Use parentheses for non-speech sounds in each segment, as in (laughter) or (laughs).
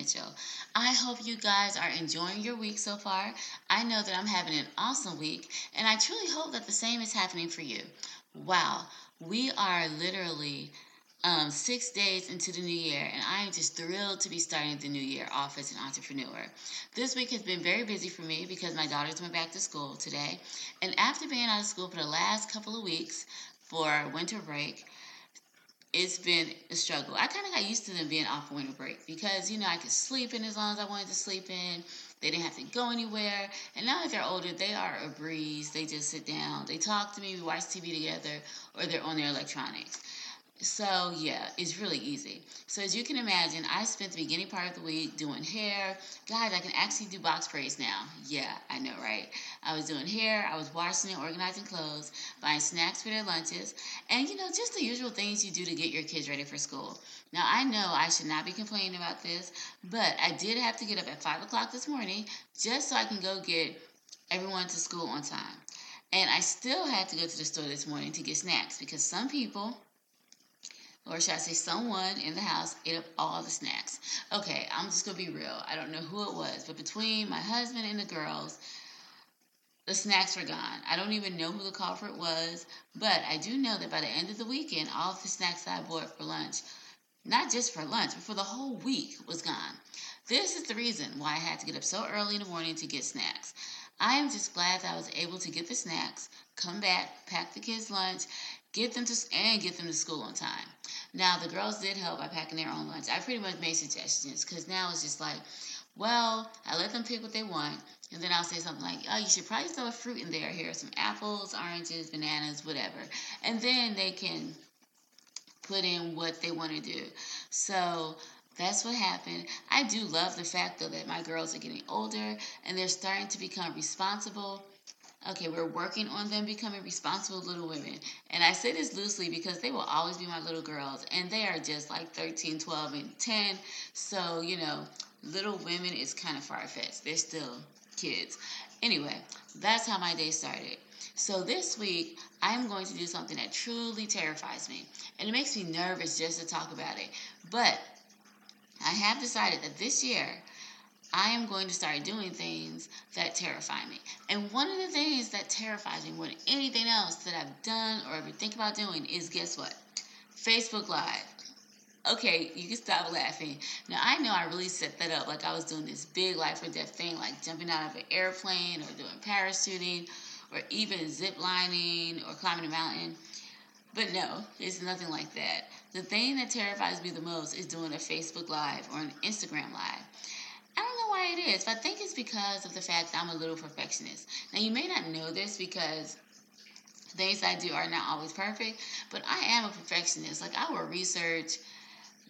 Mitchell. I hope you guys are enjoying your week so far. I know that I'm having an awesome week, and I truly hope that the same is happening for you. Wow, we are literally um, six days into the new year, and I am just thrilled to be starting the new year off as an entrepreneur. This week has been very busy for me because my daughters went back to school today, and after being out of school for the last couple of weeks for winter break, it's been a struggle. I kind of got used to them being off winter break because, you know, I could sleep in as long as I wanted to sleep in. They didn't have to go anywhere. And now that they're older, they are a breeze. They just sit down, they talk to me, we watch TV together, or they're on their electronics. So yeah, it's really easy. So as you can imagine, I spent the beginning part of the week doing hair. Guys, I can actually do box braids now. Yeah, I know, right? I was doing hair, I was washing and organizing clothes, buying snacks for their lunches, and you know, just the usual things you do to get your kids ready for school. Now I know I should not be complaining about this, but I did have to get up at five o'clock this morning just so I can go get everyone to school on time. And I still had to go to the store this morning to get snacks because some people or should I say someone in the house ate up all the snacks. Okay, I'm just gonna be real. I don't know who it was, but between my husband and the girls, the snacks were gone. I don't even know who the culprit was, but I do know that by the end of the weekend, all of the snacks I bought for lunch, not just for lunch, but for the whole week, was gone. This is the reason why I had to get up so early in the morning to get snacks. I am just glad that I was able to get the snacks, come back, pack the kids' lunch, get them to and get them to school on time. Now the girls did help by packing their own lunch. I pretty much made suggestions because now it's just like, well, I let them pick what they want, and then I'll say something like, oh, you should probably throw a fruit in there. Here are some apples, oranges, bananas, whatever, and then they can put in what they want to do. So that's what happened. I do love the fact though that my girls are getting older and they're starting to become responsible Okay, we're working on them becoming responsible little women. And I say this loosely because they will always be my little girls. And they are just like 13, 12, and 10. So, you know, little women is kind of far fetched. They're still kids. Anyway, that's how my day started. So this week, I'm going to do something that truly terrifies me. And it makes me nervous just to talk about it. But I have decided that this year, I am going to start doing things that terrify me. And one of the things that terrifies me more than anything else that I've done or ever think about doing is guess what? Facebook Live. Okay, you can stop laughing. Now, I know I really set that up like I was doing this big life or death thing, like jumping out of an airplane or doing parachuting or even zip lining or climbing a mountain. But no, it's nothing like that. The thing that terrifies me the most is doing a Facebook Live or an Instagram Live. Why it is, but I think it's because of the fact that I'm a little perfectionist. Now, you may not know this because things I do are not always perfect, but I am a perfectionist. Like, I will research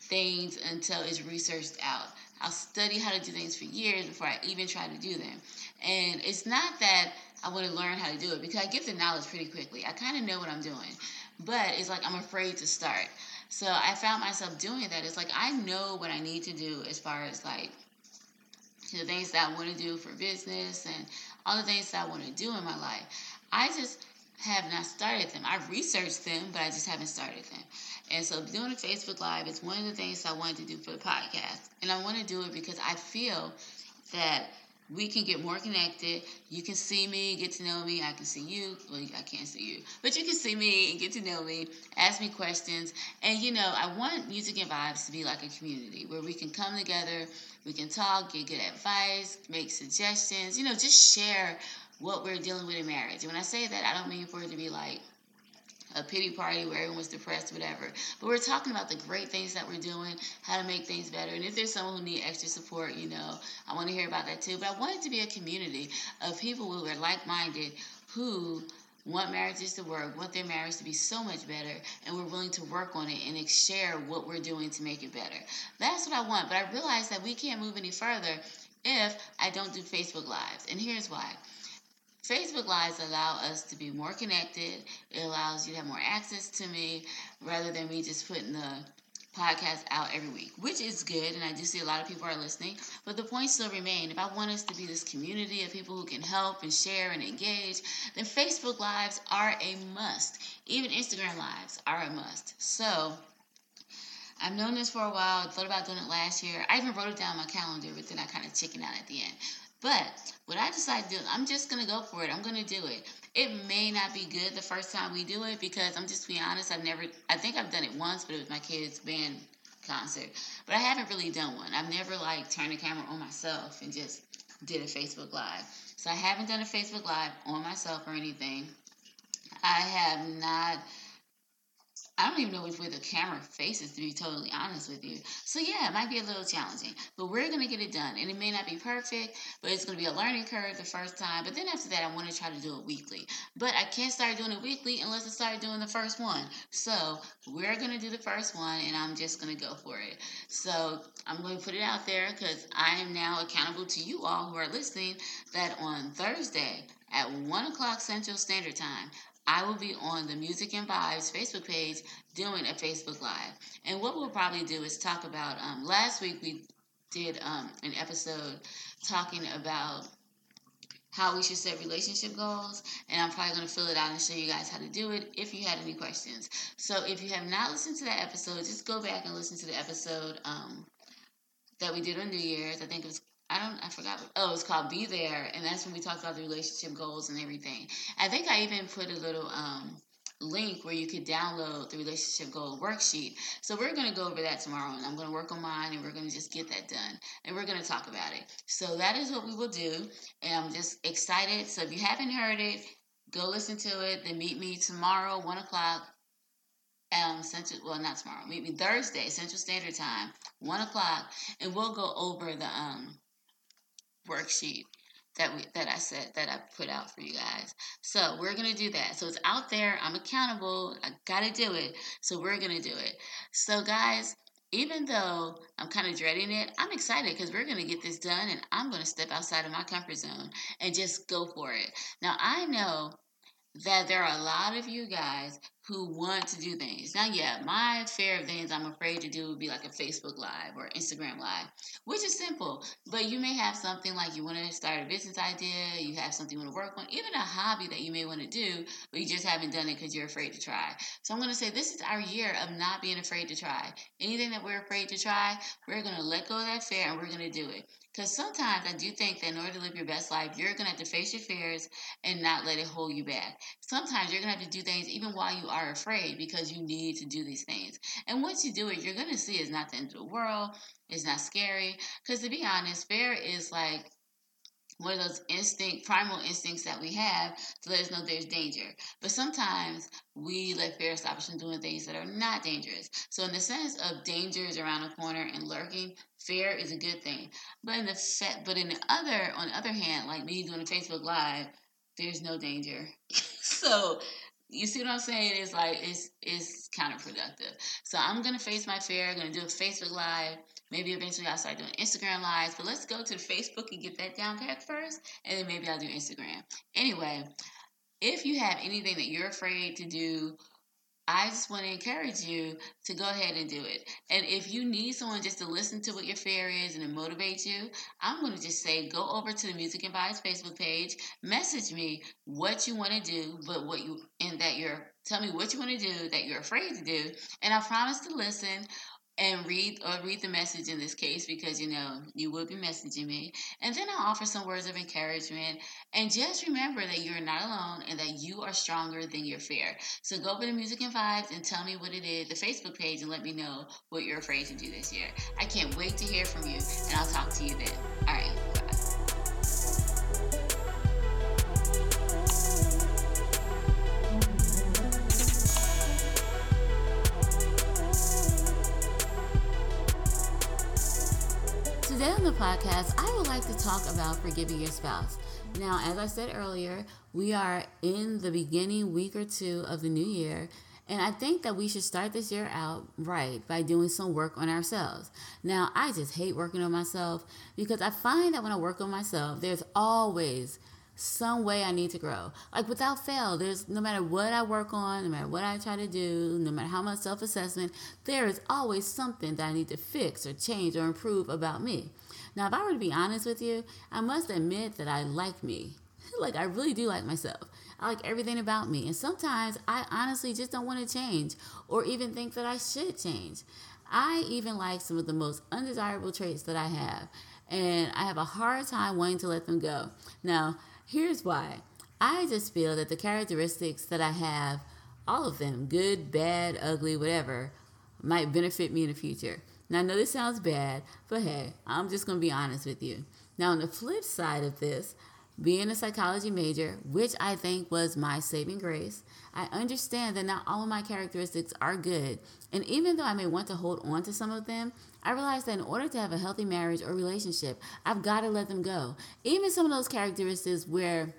things until it's researched out. I'll study how to do things for years before I even try to do them. And it's not that I want to learn how to do it because I get the knowledge pretty quickly. I kind of know what I'm doing, but it's like I'm afraid to start. So I found myself doing that. It's like I know what I need to do as far as like the things that I want to do for business and all the things that I want to do in my life. I just have not started them. I've researched them, but I just haven't started them. And so doing a Facebook Live is one of the things I wanted to do for the podcast. And I want to do it because I feel that we can get more connected. You can see me, get to know me. I can see you. Well, I can't see you, but you can see me and get to know me, ask me questions. And, you know, I want Music and Vibes to be like a community where we can come together, we can talk, get good advice, make suggestions, you know, just share what we're dealing with in marriage. And when I say that, I don't mean for it to be like, a pity party where everyone's depressed, whatever. But we're talking about the great things that we're doing, how to make things better. And if there's someone who needs extra support, you know, I want to hear about that too. But I want it to be a community of people who are like minded who want marriages to work, want their marriage to be so much better, and we're willing to work on it and share what we're doing to make it better. That's what I want. But I realize that we can't move any further if I don't do Facebook Lives. And here's why. Facebook Lives allow us to be more connected. It allows you to have more access to me rather than me just putting the podcast out every week, which is good. And I do see a lot of people are listening. But the point still remains If I want us to be this community of people who can help and share and engage, then Facebook Lives are a must. Even Instagram Lives are a must. So I've known this for a while. Thought about doing it last year. I even wrote it down on my calendar, but then I kind of chickened out at the end. But what I decided to do, I'm just gonna go for it. I'm gonna do it. It may not be good the first time we do it because I'm just being honest. I've never. I think I've done it once, but it was my kids' band concert. But I haven't really done one. I've never like turned the camera on myself and just did a Facebook Live. So I haven't done a Facebook Live on myself or anything. I have not I don't even know which way the camera faces, to be totally honest with you. So, yeah, it might be a little challenging, but we're going to get it done. And it may not be perfect, but it's going to be a learning curve the first time. But then after that, I want to try to do it weekly. But I can't start doing it weekly unless I start doing the first one. So, we're going to do the first one, and I'm just going to go for it. So, I'm going to put it out there because I am now accountable to you all who are listening that on Thursday at 1 o'clock Central Standard Time, I will be on the Music and Vibes Facebook page doing a Facebook Live. And what we'll probably do is talk about, um, last week we did um, an episode talking about how we should set relationship goals and i'm probably going to fill it out and show you guys how to do it if you had any questions so if you have not listened to that episode just go back and listen to the episode um, that we did on new year's i think it was I don't, I forgot. Oh, it's called Be There, and that's when we talked about the relationship goals and everything. I think I even put a little um, link where you could download the relationship goal worksheet. So we're going to go over that tomorrow, and I'm going to work on mine, and we're going to just get that done, and we're going to talk about it. So that is what we will do, and I'm just excited. So if you haven't heard it, go listen to it. Then meet me tomorrow, one o'clock. Um, Central, well, not tomorrow. Meet me Thursday, Central Standard Time, one o'clock, and we'll go over the um worksheet that we that I said that I put out for you guys. So we're gonna do that. So it's out there. I'm accountable. I gotta do it. So we're gonna do it. So guys, even though I'm kind of dreading it, I'm excited because we're gonna get this done, and I'm gonna step outside of my comfort zone and just go for it. Now I know that there are a lot of you guys who want to do things. Now, yeah, my fair of things I'm afraid to do would be like a Facebook Live or Instagram Live, which is simple. But you may have something like you want to start a business idea, you have something you want to work on, even a hobby that you may want to do, but you just haven't done it because you're afraid to try. So I'm going to say this is our year of not being afraid to try. Anything that we're afraid to try, we're going to let go of that fear and we're going to do it. Because sometimes I do think that in order to live your best life, you're going to have to face your fears and not let it hold you back. Sometimes you're going to have to do things even while you are afraid because you need to do these things. And once you do it, you're going to see it's not the end of the world. It's not scary. Because to be honest, fear is like one of those instinct, primal instincts that we have to let us know there's danger. But sometimes we let fear stop us from doing things that are not dangerous. So, in the sense of danger is around the corner and lurking, fear is a good thing. But in the set, but in the other, on the other hand, like me doing a Facebook Live, there's no danger. (laughs) so you see what I'm saying? It's like it's it's counterproductive. So I'm gonna face my fear. I'm gonna do a Facebook Live. Maybe eventually I'll start doing Instagram lives. But let's go to Facebook and get that down pat first, and then maybe I'll do Instagram. Anyway, if you have anything that you're afraid to do I just want to encourage you to go ahead and do it. And if you need someone just to listen to what your fear is and to motivate you, I'm going to just say go over to the Music and Vibes Facebook page, message me what you want to do, but what you and that you're tell me what you want to do that you're afraid to do, and I promise to listen and read or read the message in this case because you know you will be messaging me. And then i'll offer some words of encouragement. And just remember that you're not alone and that you are stronger than your fear. So go over to music and vibes and tell me what it is the facebook page and let me know what you're afraid to do this year. I can't wait to hear from you and i'll talk to you then. All right podcast, I would like to talk about forgiving your spouse. Now, as I said earlier, we are in the beginning week or two of the new year, and I think that we should start this year out right by doing some work on ourselves. Now, I just hate working on myself because I find that when I work on myself, there's always some way I need to grow. Like without fail, there's no matter what I work on, no matter what I try to do, no matter how much self assessment, there is always something that I need to fix or change or improve about me. Now, if I were to be honest with you, I must admit that I like me. (laughs) like I really do like myself. I like everything about me. And sometimes I honestly just don't want to change or even think that I should change. I even like some of the most undesirable traits that I have, and I have a hard time wanting to let them go. Now, here's why. I just feel that the characteristics that I have, all of them, good, bad, ugly, whatever, might benefit me in the future. Now, I know this sounds bad, but hey, I'm just going to be honest with you. Now, on the flip side of this, being a psychology major, which I think was my saving grace, I understand that not all of my characteristics are good. And even though I may want to hold on to some of them, I realize that in order to have a healthy marriage or relationship, I've got to let them go. Even some of those characteristics where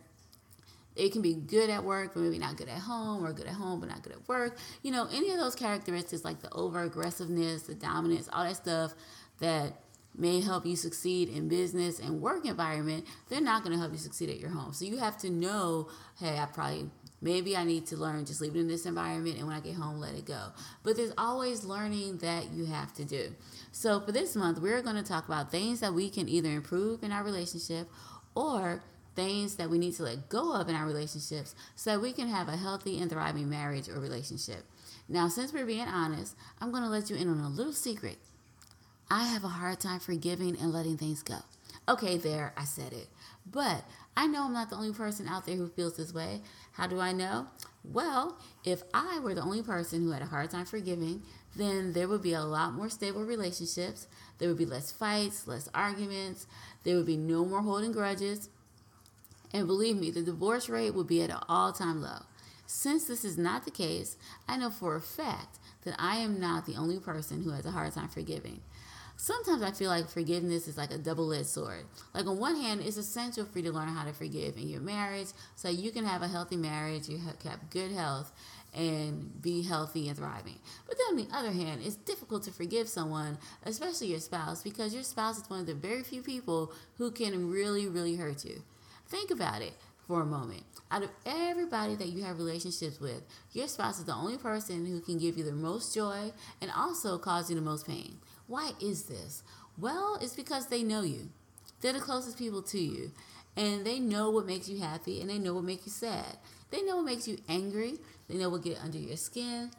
it can be good at work, but maybe not good at home, or good at home, but not good at work. You know, any of those characteristics like the over aggressiveness, the dominance, all that stuff that may help you succeed in business and work environment, they're not going to help you succeed at your home. So you have to know, hey, I probably maybe I need to learn just leave it in this environment and when I get home let it go. But there's always learning that you have to do. So for this month, we're going to talk about things that we can either improve in our relationship or things that we need to let go of in our relationships so that we can have a healthy and thriving marriage or relationship. Now, since we're being honest, I'm going to let you in on a little secret I have a hard time forgiving and letting things go. Okay, there, I said it. But I know I'm not the only person out there who feels this way. How do I know? Well, if I were the only person who had a hard time forgiving, then there would be a lot more stable relationships. There would be less fights, less arguments. There would be no more holding grudges. And believe me, the divorce rate would be at an all time low. Since this is not the case, I know for a fact that I am not the only person who has a hard time forgiving sometimes I feel like forgiveness is like a double edged sword. Like, on one hand, it's essential for you to learn how to forgive in your marriage so you can have a healthy marriage, you have good health, and be healthy and thriving. But then on the other hand, it's difficult to forgive someone, especially your spouse, because your spouse is one of the very few people who can really, really hurt you. Think about it for a moment. Out of everybody that you have relationships with, your spouse is the only person who can give you the most joy and also cause you the most pain. Why is this? Well, it's because they know you. They're the closest people to you. And they know what makes you happy and they know what makes you sad. They know what makes you angry. They know what get under your skin.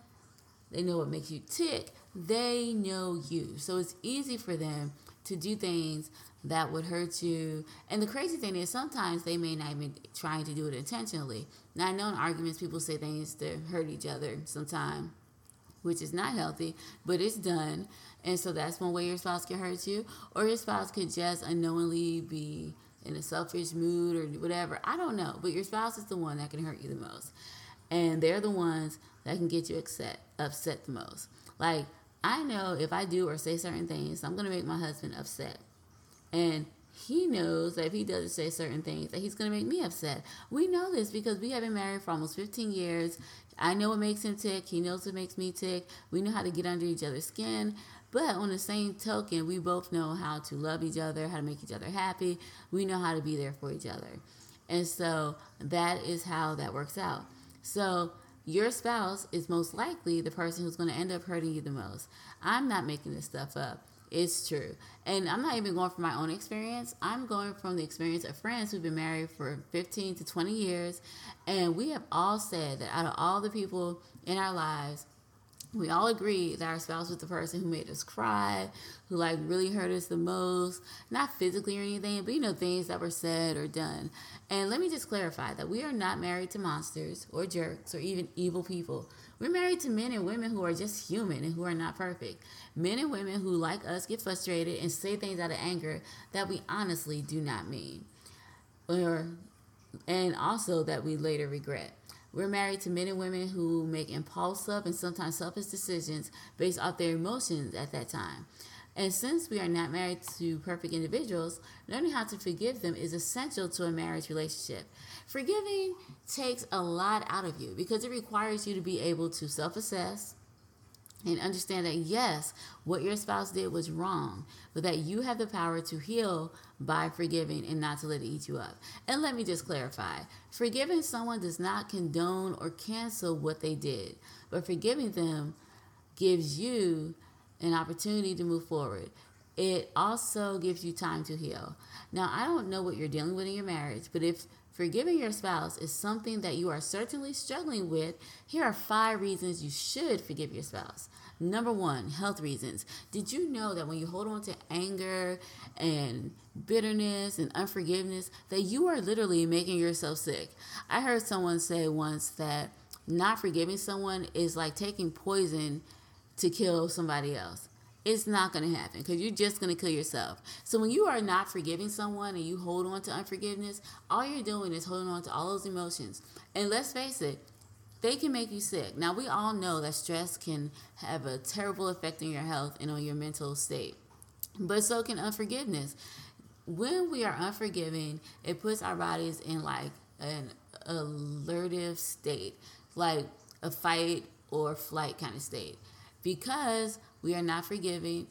They know what makes you tick. They know you. So it's easy for them to do things that would hurt you. And the crazy thing is sometimes they may not even trying to do it intentionally. Now I know in arguments people say things to hurt each other sometimes, which is not healthy, but it's done. And so that's one way your spouse can hurt you. Or your spouse could just unknowingly be in a selfish mood or whatever. I don't know. But your spouse is the one that can hurt you the most. And they're the ones that can get you upset, upset the most. Like, I know if I do or say certain things, I'm going to make my husband upset. And he knows that if he doesn't say certain things, that he's going to make me upset. We know this because we have been married for almost 15 years. I know what makes him tick. He knows what makes me tick. We know how to get under each other's skin. But on the same token, we both know how to love each other, how to make each other happy. We know how to be there for each other. And so that is how that works out. So your spouse is most likely the person who's going to end up hurting you the most. I'm not making this stuff up. It's true. And I'm not even going from my own experience. I'm going from the experience of friends who've been married for 15 to 20 years. And we have all said that out of all the people in our lives, we all agree that our spouse was the person who made us cry, who like really hurt us the most, not physically or anything, but you know, things that were said or done. And let me just clarify that we are not married to monsters or jerks or even evil people. We're married to men and women who are just human and who are not perfect. Men and women who, like us, get frustrated and say things out of anger that we honestly do not mean. Or, and also that we later regret. We're married to men and women who make impulsive and sometimes selfish decisions based off their emotions at that time. And since we are not married to perfect individuals, learning how to forgive them is essential to a marriage relationship. Forgiving takes a lot out of you because it requires you to be able to self assess, and understand that yes, what your spouse did was wrong, but that you have the power to heal by forgiving and not to let it eat you up. And let me just clarify forgiving someone does not condone or cancel what they did, but forgiving them gives you an opportunity to move forward. It also gives you time to heal. Now, I don't know what you're dealing with in your marriage, but if forgiving your spouse is something that you are certainly struggling with, here are five reasons you should forgive your spouse. Number one, health reasons. Did you know that when you hold on to anger and bitterness and unforgiveness, that you are literally making yourself sick? I heard someone say once that not forgiving someone is like taking poison to kill somebody else. It's not going to happen because you're just going to kill yourself. So when you are not forgiving someone and you hold on to unforgiveness, all you're doing is holding on to all those emotions. And let's face it, they can make you sick. Now, we all know that stress can have a terrible effect on your health and on your mental state, but so can unforgiveness. When we are unforgiving, it puts our bodies in like an alertive state, like a fight or flight kind of state, because we are not forgiving.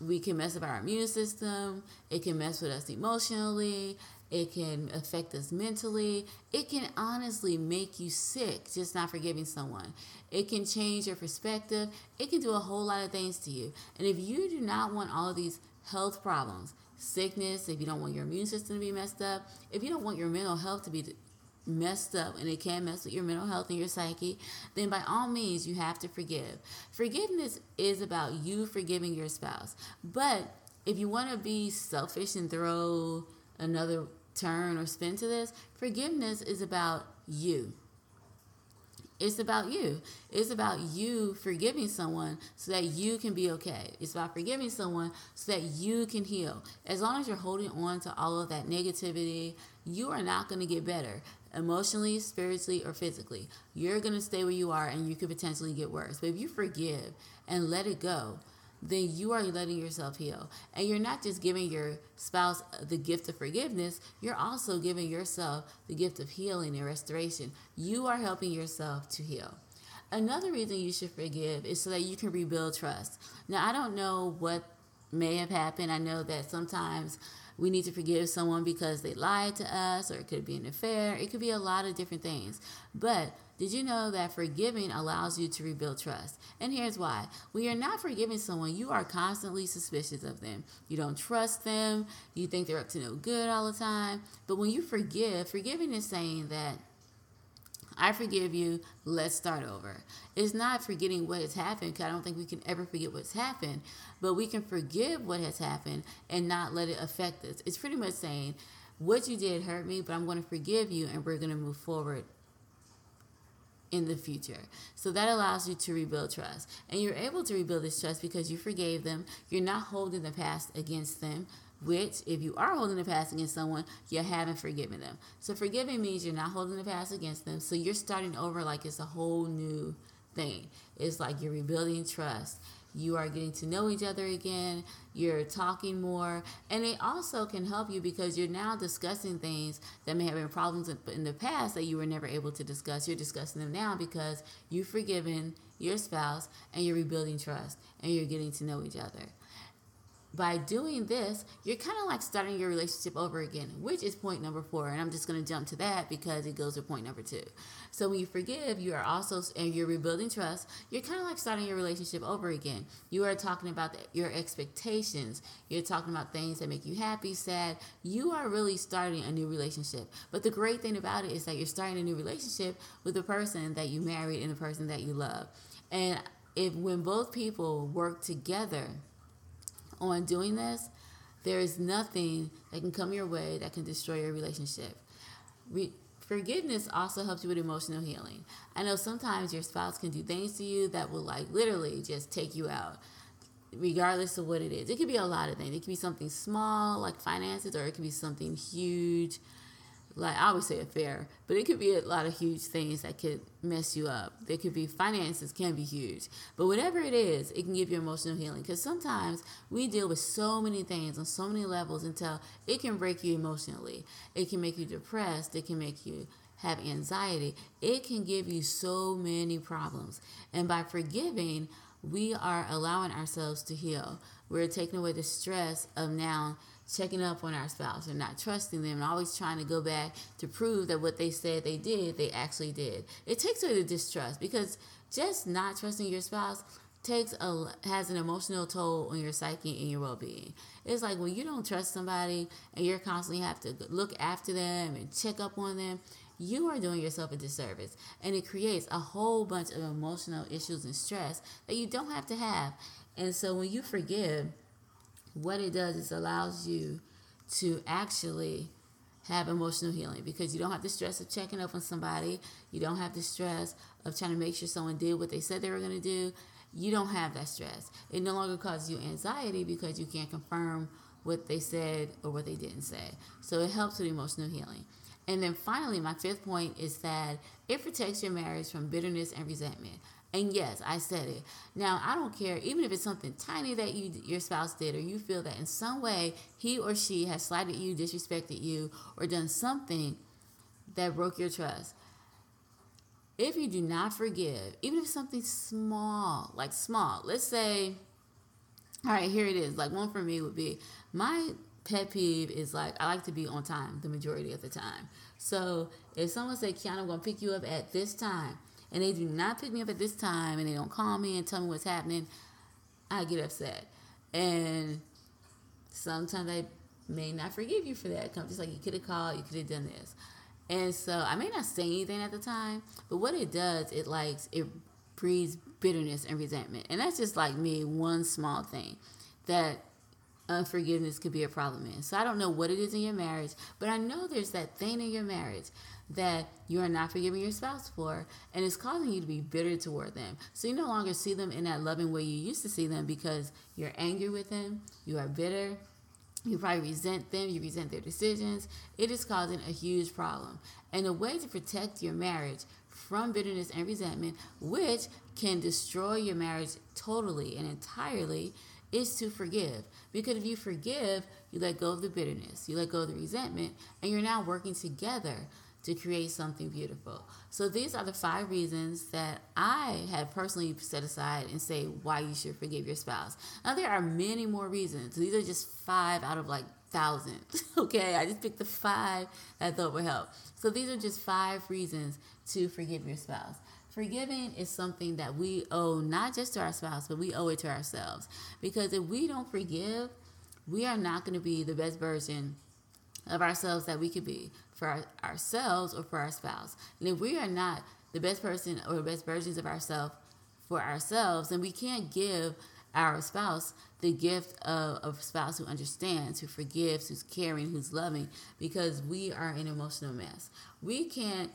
We can mess up our immune system. It can mess with us emotionally. It can affect us mentally. It can honestly make you sick just not forgiving someone. It can change your perspective. It can do a whole lot of things to you. And if you do not want all these health problems, sickness, if you don't want your immune system to be messed up, if you don't want your mental health to be messed up and it can mess with your mental health and your psyche, then by all means you have to forgive. Forgiveness is about you forgiving your spouse. But if you want to be selfish and throw another turn or spin to this. Forgiveness is about you. It's about you. It's about you forgiving someone so that you can be okay. It's about forgiving someone so that you can heal. As long as you're holding on to all of that negativity, you are not going to get better emotionally, spiritually, or physically. You're going to stay where you are and you could potentially get worse. But if you forgive and let it go, then you are letting yourself heal. And you're not just giving your spouse the gift of forgiveness, you're also giving yourself the gift of healing and restoration. You are helping yourself to heal. Another reason you should forgive is so that you can rebuild trust. Now, I don't know what may have happened. I know that sometimes we need to forgive someone because they lied to us, or it could be an affair. It could be a lot of different things. But did you know that forgiving allows you to rebuild trust? And here's why. When you're not forgiving someone, you are constantly suspicious of them. You don't trust them. You think they're up to no good all the time. But when you forgive, forgiving is saying that I forgive you. Let's start over. It's not forgetting what has happened because I don't think we can ever forget what's happened, but we can forgive what has happened and not let it affect us. It's pretty much saying, what you did hurt me, but I'm going to forgive you and we're going to move forward in the future. So that allows you to rebuild trust. And you're able to rebuild this trust because you forgave them. You're not holding the past against them which if you are holding the past against someone, you haven't forgiven them. So forgiving means you're not holding the past against them. So you're starting over like it's a whole new thing. It's like you're rebuilding trust. You are getting to know each other again. You're talking more. And it also can help you because you're now discussing things that may have been problems in the past that you were never able to discuss. You're discussing them now because you've forgiven your spouse and you're rebuilding trust and you're getting to know each other by doing this, you're kind of like starting your relationship over again, which is point number four. And I'm just going to jump to that because it goes to point number two. So when you forgive, you are also, and you're rebuilding trust, you're kind of like starting your relationship over again. You are talking about the, your expectations. You're talking about things that make you happy, sad. You are really starting a new relationship. But the great thing about it is that you're starting a new relationship with the person that you married and the person that you love. And if when both people work together, on doing this, there is nothing that can come your way that can destroy your relationship. Re- forgiveness also helps you with emotional healing. I know sometimes your spouse can do things to you that will like literally just take you out, regardless of what it is. It could be a lot of things. It could be something small like finances, or it could be something huge like I always say affair, but it could be a lot of huge things that could mess you up. There could be finances can be huge, but whatever it is, it can give you emotional healing. Because sometimes we deal with so many things on so many levels until it can break you emotionally. It can make you depressed. It can make you have anxiety. It can give you so many problems. And by forgiving, we are allowing ourselves to heal. We're taking away the stress of now checking up on our spouse and not trusting them and always trying to go back to prove that what they said they did, they actually did. It takes away the distrust because just not trusting your spouse takes a has an emotional toll on your psyche and your well-being. It's like when you don't trust somebody and you're constantly have to look after them and check up on them, you are doing yourself a disservice and it creates a whole bunch of emotional issues and stress that you don't have to have. And so when you forgive, what it does is allows you to actually have emotional healing because you don't have the stress of checking up on somebody. You don't have the stress of trying to make sure someone did what they said they were going to do. You don't have that stress. It no longer causes you anxiety because you can't confirm what they said or what they didn't say. So it helps with emotional healing. And then finally, my fifth point is that it protects your marriage from bitterness and resentment. And yes, I said it. Now, I don't care, even if it's something tiny that you your spouse did, or you feel that in some way he or she has slighted you, disrespected you, or done something that broke your trust. If you do not forgive, even if something small, like small, let's say, all right, here it is. Like one for me would be my pet peeve is like I like to be on time the majority of the time. So if someone say, Kiana, I'm gonna pick you up at this time and they do not pick me up at this time and they don't call me and tell me what's happening, I get upset. And sometimes I may not forgive you for that. Come just like you could have called, you could have done this. And so I may not say anything at the time, but what it does, it likes it breeds bitterness and resentment. And that's just like me, one small thing that unforgiveness could be a problem in. So I don't know what it is in your marriage, but I know there's that thing in your marriage that you are not forgiving your spouse for, and it's causing you to be bitter toward them. So you no longer see them in that loving way you used to see them because you're angry with them, you are bitter, you probably resent them, you resent their decisions. It is causing a huge problem. And a way to protect your marriage from bitterness and resentment, which can destroy your marriage totally and entirely, is to forgive. Because if you forgive, you let go of the bitterness, you let go of the resentment, and you're now working together to create something beautiful. So these are the five reasons that I have personally set aside and say why you should forgive your spouse. Now there are many more reasons. These are just five out of like thousands. (laughs) okay, I just picked the five that I thought would help. So these are just five reasons to forgive your spouse. Forgiving is something that we owe not just to our spouse, but we owe it to ourselves. Because if we don't forgive, we are not going to be the best version of ourselves that we could be for our, ourselves or for our spouse. And if we are not the best person or the best versions of ourselves for ourselves, then we can't give our spouse the gift of, of a spouse who understands, who forgives, who's caring, who's loving, because we are an emotional mess. We can't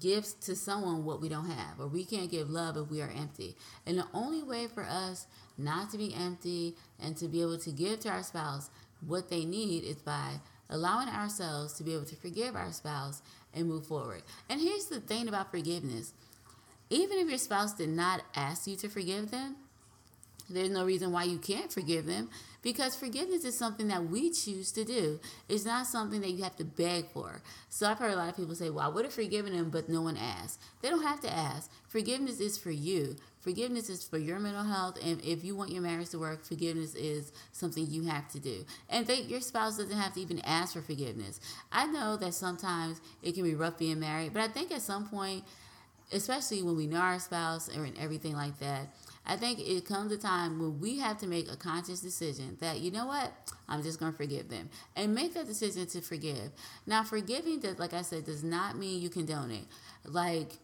give to someone what we don't have, or we can't give love if we are empty. And the only way for us not to be empty and to be able to give to our spouse what they need is by allowing ourselves to be able to forgive our spouse and move forward. And here's the thing about forgiveness even if your spouse did not ask you to forgive them, there's no reason why you can't forgive them because forgiveness is something that we choose to do. It's not something that you have to beg for. So I've heard a lot of people say, Well, I would have forgiven them, but no one asked. They don't have to ask. Forgiveness is for you. Forgiveness is for your mental health, and if you want your marriage to work, forgiveness is something you have to do. And they, your spouse doesn't have to even ask for forgiveness. I know that sometimes it can be rough being married, but I think at some point, especially when we know our spouse and everything like that, I think it comes a time when we have to make a conscious decision that, you know what, I'm just going to forgive them and make that decision to forgive. Now, forgiving, does, like I said, does not mean you condone it. Like,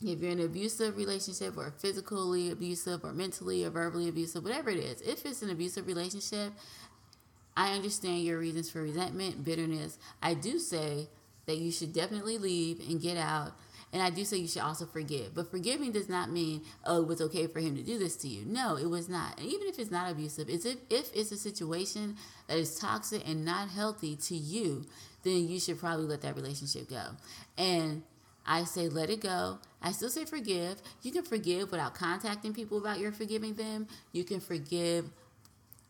if you're in an abusive relationship or physically abusive or mentally or verbally abusive, whatever it is, if it's an abusive relationship, I understand your reasons for resentment, bitterness. I do say that you should definitely leave and get out. And I do say you should also forgive. But forgiving does not mean, oh, it was okay for him to do this to you. No, it was not. And even if it's not abusive, it's if, if it's a situation that is toxic and not healthy to you, then you should probably let that relationship go. And I say let it go. I still say forgive. You can forgive without contacting people about your forgiving them. You can forgive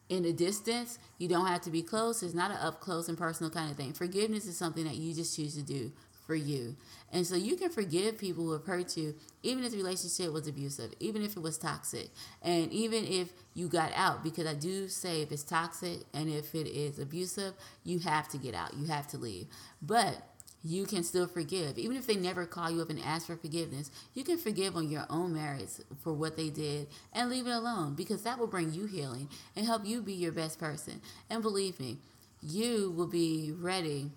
in a distance. You don't have to be close. It's not an up close and personal kind of thing. Forgiveness is something that you just choose to do for you. And so you can forgive people who have hurt you, even if the relationship was abusive, even if it was toxic, and even if you got out. Because I do say if it's toxic and if it is abusive, you have to get out, you have to leave. But you can still forgive. Even if they never call you up and ask for forgiveness, you can forgive on your own merits for what they did and leave it alone because that will bring you healing and help you be your best person. And believe me, you will be ready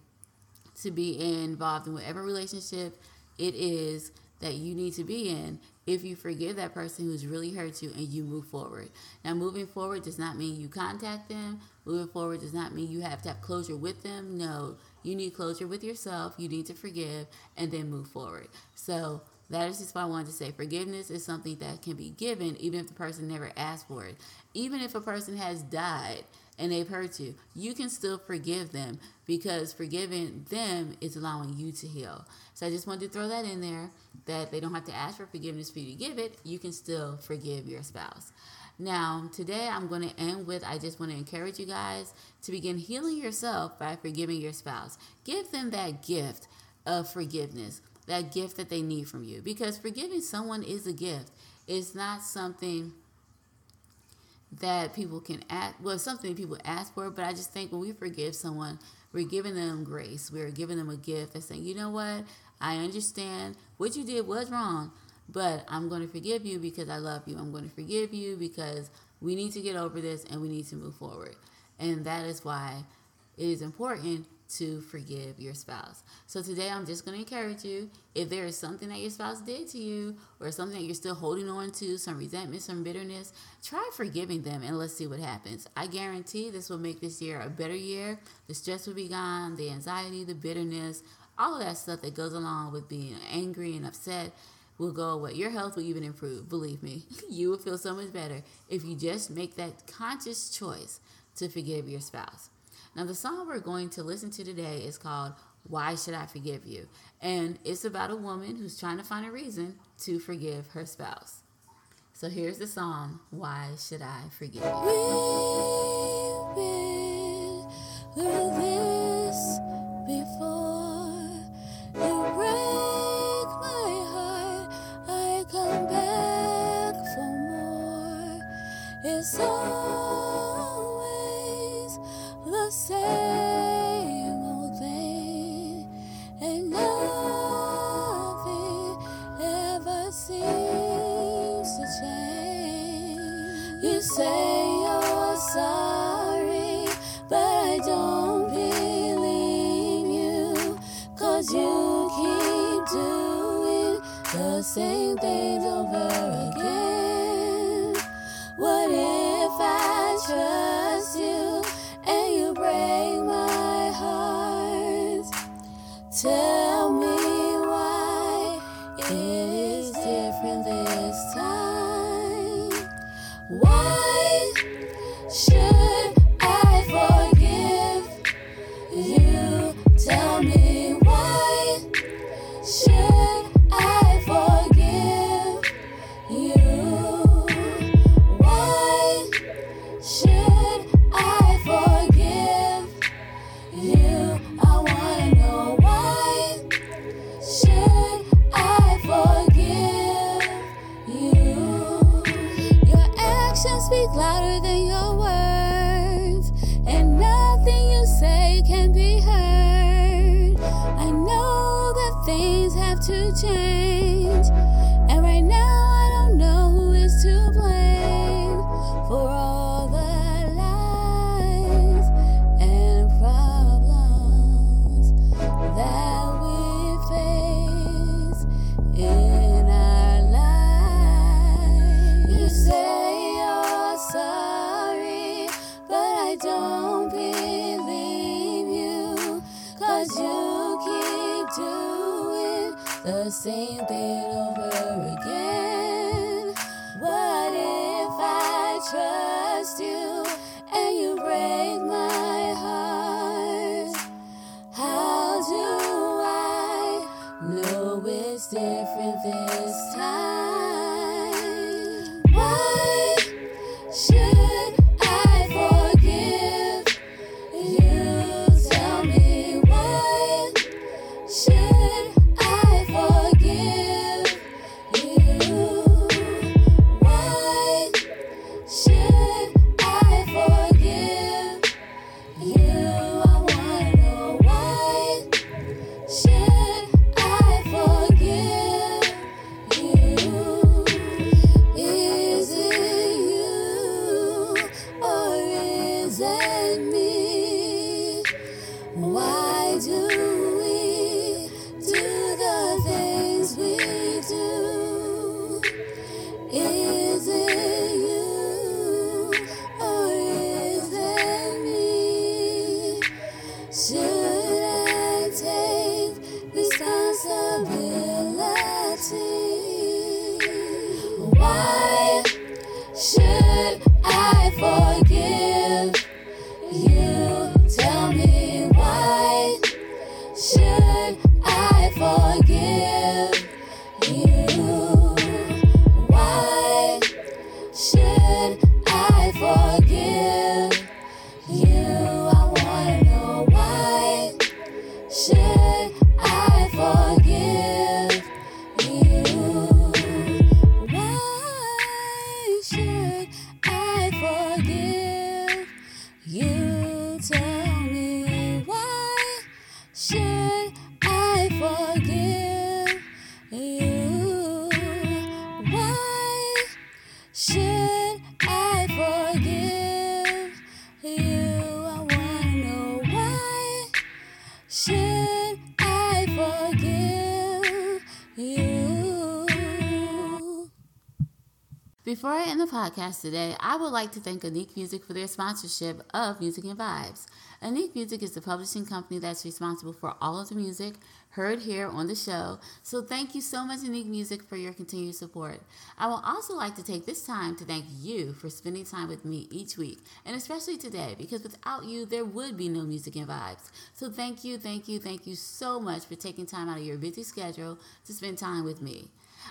to be involved in whatever relationship it is that you need to be in if you forgive that person who's really hurt you and you move forward. Now, moving forward does not mean you contact them. Moving forward does not mean you have to have closure with them. No, you need closure with yourself. You need to forgive and then move forward. So, that is just what I wanted to say. Forgiveness is something that can be given even if the person never asked for it. Even if a person has died and they've hurt you, you can still forgive them because forgiving them is allowing you to heal. So I just wanted to throw that in there that they don't have to ask for forgiveness for you to give it. You can still forgive your spouse. Now, today I'm going to end with I just want to encourage you guys to begin healing yourself by forgiving your spouse. Give them that gift of forgiveness, that gift that they need from you. Because forgiving someone is a gift, it's not something that people can ask well something people ask for but i just think when we forgive someone we're giving them grace we're giving them a gift that's saying you know what i understand what you did was wrong but I'm going to forgive you because I love you. I'm going to forgive you because we need to get over this and we need to move forward. And that is why it is important to forgive your spouse. So today I'm just going to encourage you if there is something that your spouse did to you or something that you're still holding on to, some resentment, some bitterness, try forgiving them and let's see what happens. I guarantee this will make this year a better year. The stress will be gone, the anxiety, the bitterness, all of that stuff that goes along with being angry and upset will go away. Your health will even improve. Believe me, (laughs) you will feel so much better if you just make that conscious choice to forgive your spouse. Now, the song we're going to listen to today is called Why Should I Forgive You? And it's about a woman who's trying to find a reason to forgive her spouse. So here's the song, Why Should I Forgive You? Through this before. You break my heart, I come back for more. It's always change, this podcast today, I would like to thank Unique Music for their sponsorship of Music and Vibes. Unique Music is the publishing company that's responsible for all of the music heard here on the show. So thank you so much, Unique Music, for your continued support. I would also like to take this time to thank you for spending time with me each week, and especially today, because without you, there would be no Music and Vibes. So thank you, thank you, thank you so much for taking time out of your busy schedule to spend time with me.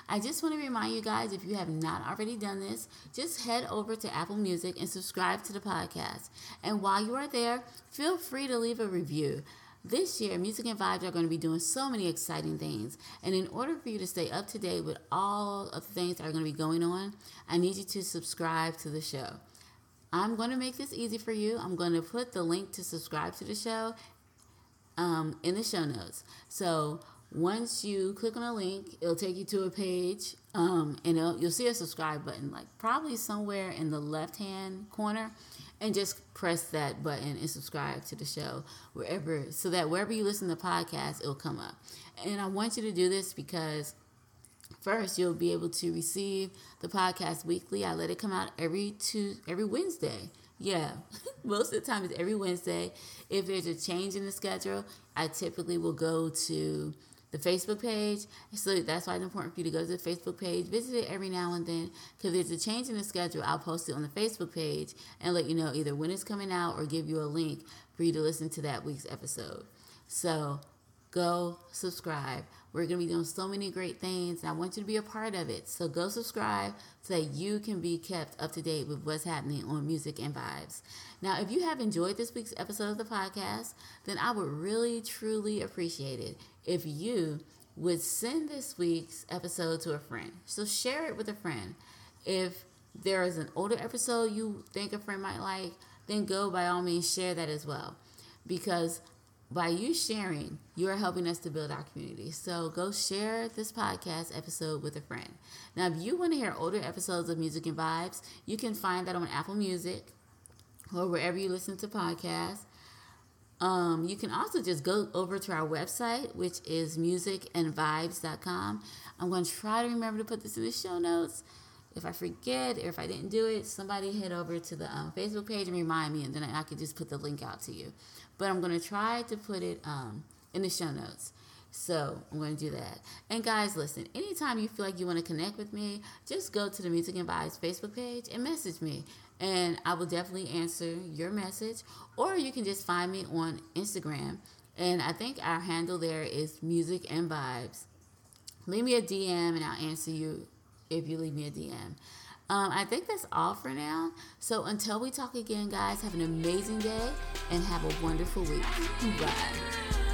I just want to remind you guys if you have not already done this, just head over to Apple Music and subscribe to the podcast. And while you are there, feel free to leave a review. This year, Music and Vibes are going to be doing so many exciting things. And in order for you to stay up to date with all of the things that are going to be going on, I need you to subscribe to the show. I'm going to make this easy for you. I'm going to put the link to subscribe to the show um, in the show notes. So once you click on a link, it'll take you to a page, um, and you'll see a subscribe button, like probably somewhere in the left hand corner, and just press that button and subscribe to the show wherever, so that wherever you listen to podcasts, it'll come up. And I want you to do this because First, you'll be able to receive the podcast weekly. I let it come out every two every Wednesday. Yeah, (laughs) most of the time it's every Wednesday. If there's a change in the schedule, I typically will go to the Facebook page. So that's why it's important for you to go to the Facebook page, visit it every now and then. Because there's a change in the schedule, I'll post it on the Facebook page and let you know either when it's coming out or give you a link for you to listen to that week's episode. So go subscribe. We're going to be doing so many great things, and I want you to be a part of it. So go subscribe so that you can be kept up to date with what's happening on Music and Vibes. Now, if you have enjoyed this week's episode of the podcast, then I would really, truly appreciate it if you would send this week's episode to a friend. So share it with a friend. If there is an older episode you think a friend might like, then go by all means share that as well. Because by you sharing, you are helping us to build our community. So go share this podcast episode with a friend. Now, if you want to hear older episodes of Music and Vibes, you can find that on Apple Music or wherever you listen to podcasts. Um, you can also just go over to our website, which is musicandvibes.com. I'm going to try to remember to put this in the show notes. If I forget or if I didn't do it, somebody head over to the um, Facebook page and remind me, and then I could just put the link out to you. But I'm going to try to put it um, in the show notes. So I'm going to do that. And guys, listen, anytime you feel like you want to connect with me, just go to the Music and Vibes Facebook page and message me. And I will definitely answer your message. Or you can just find me on Instagram. And I think our handle there is Music and Vibes. Leave me a DM and I'll answer you if you leave me a DM. Um, I think that's all for now. So until we talk again, guys, have an amazing day and have a wonderful week. Bye.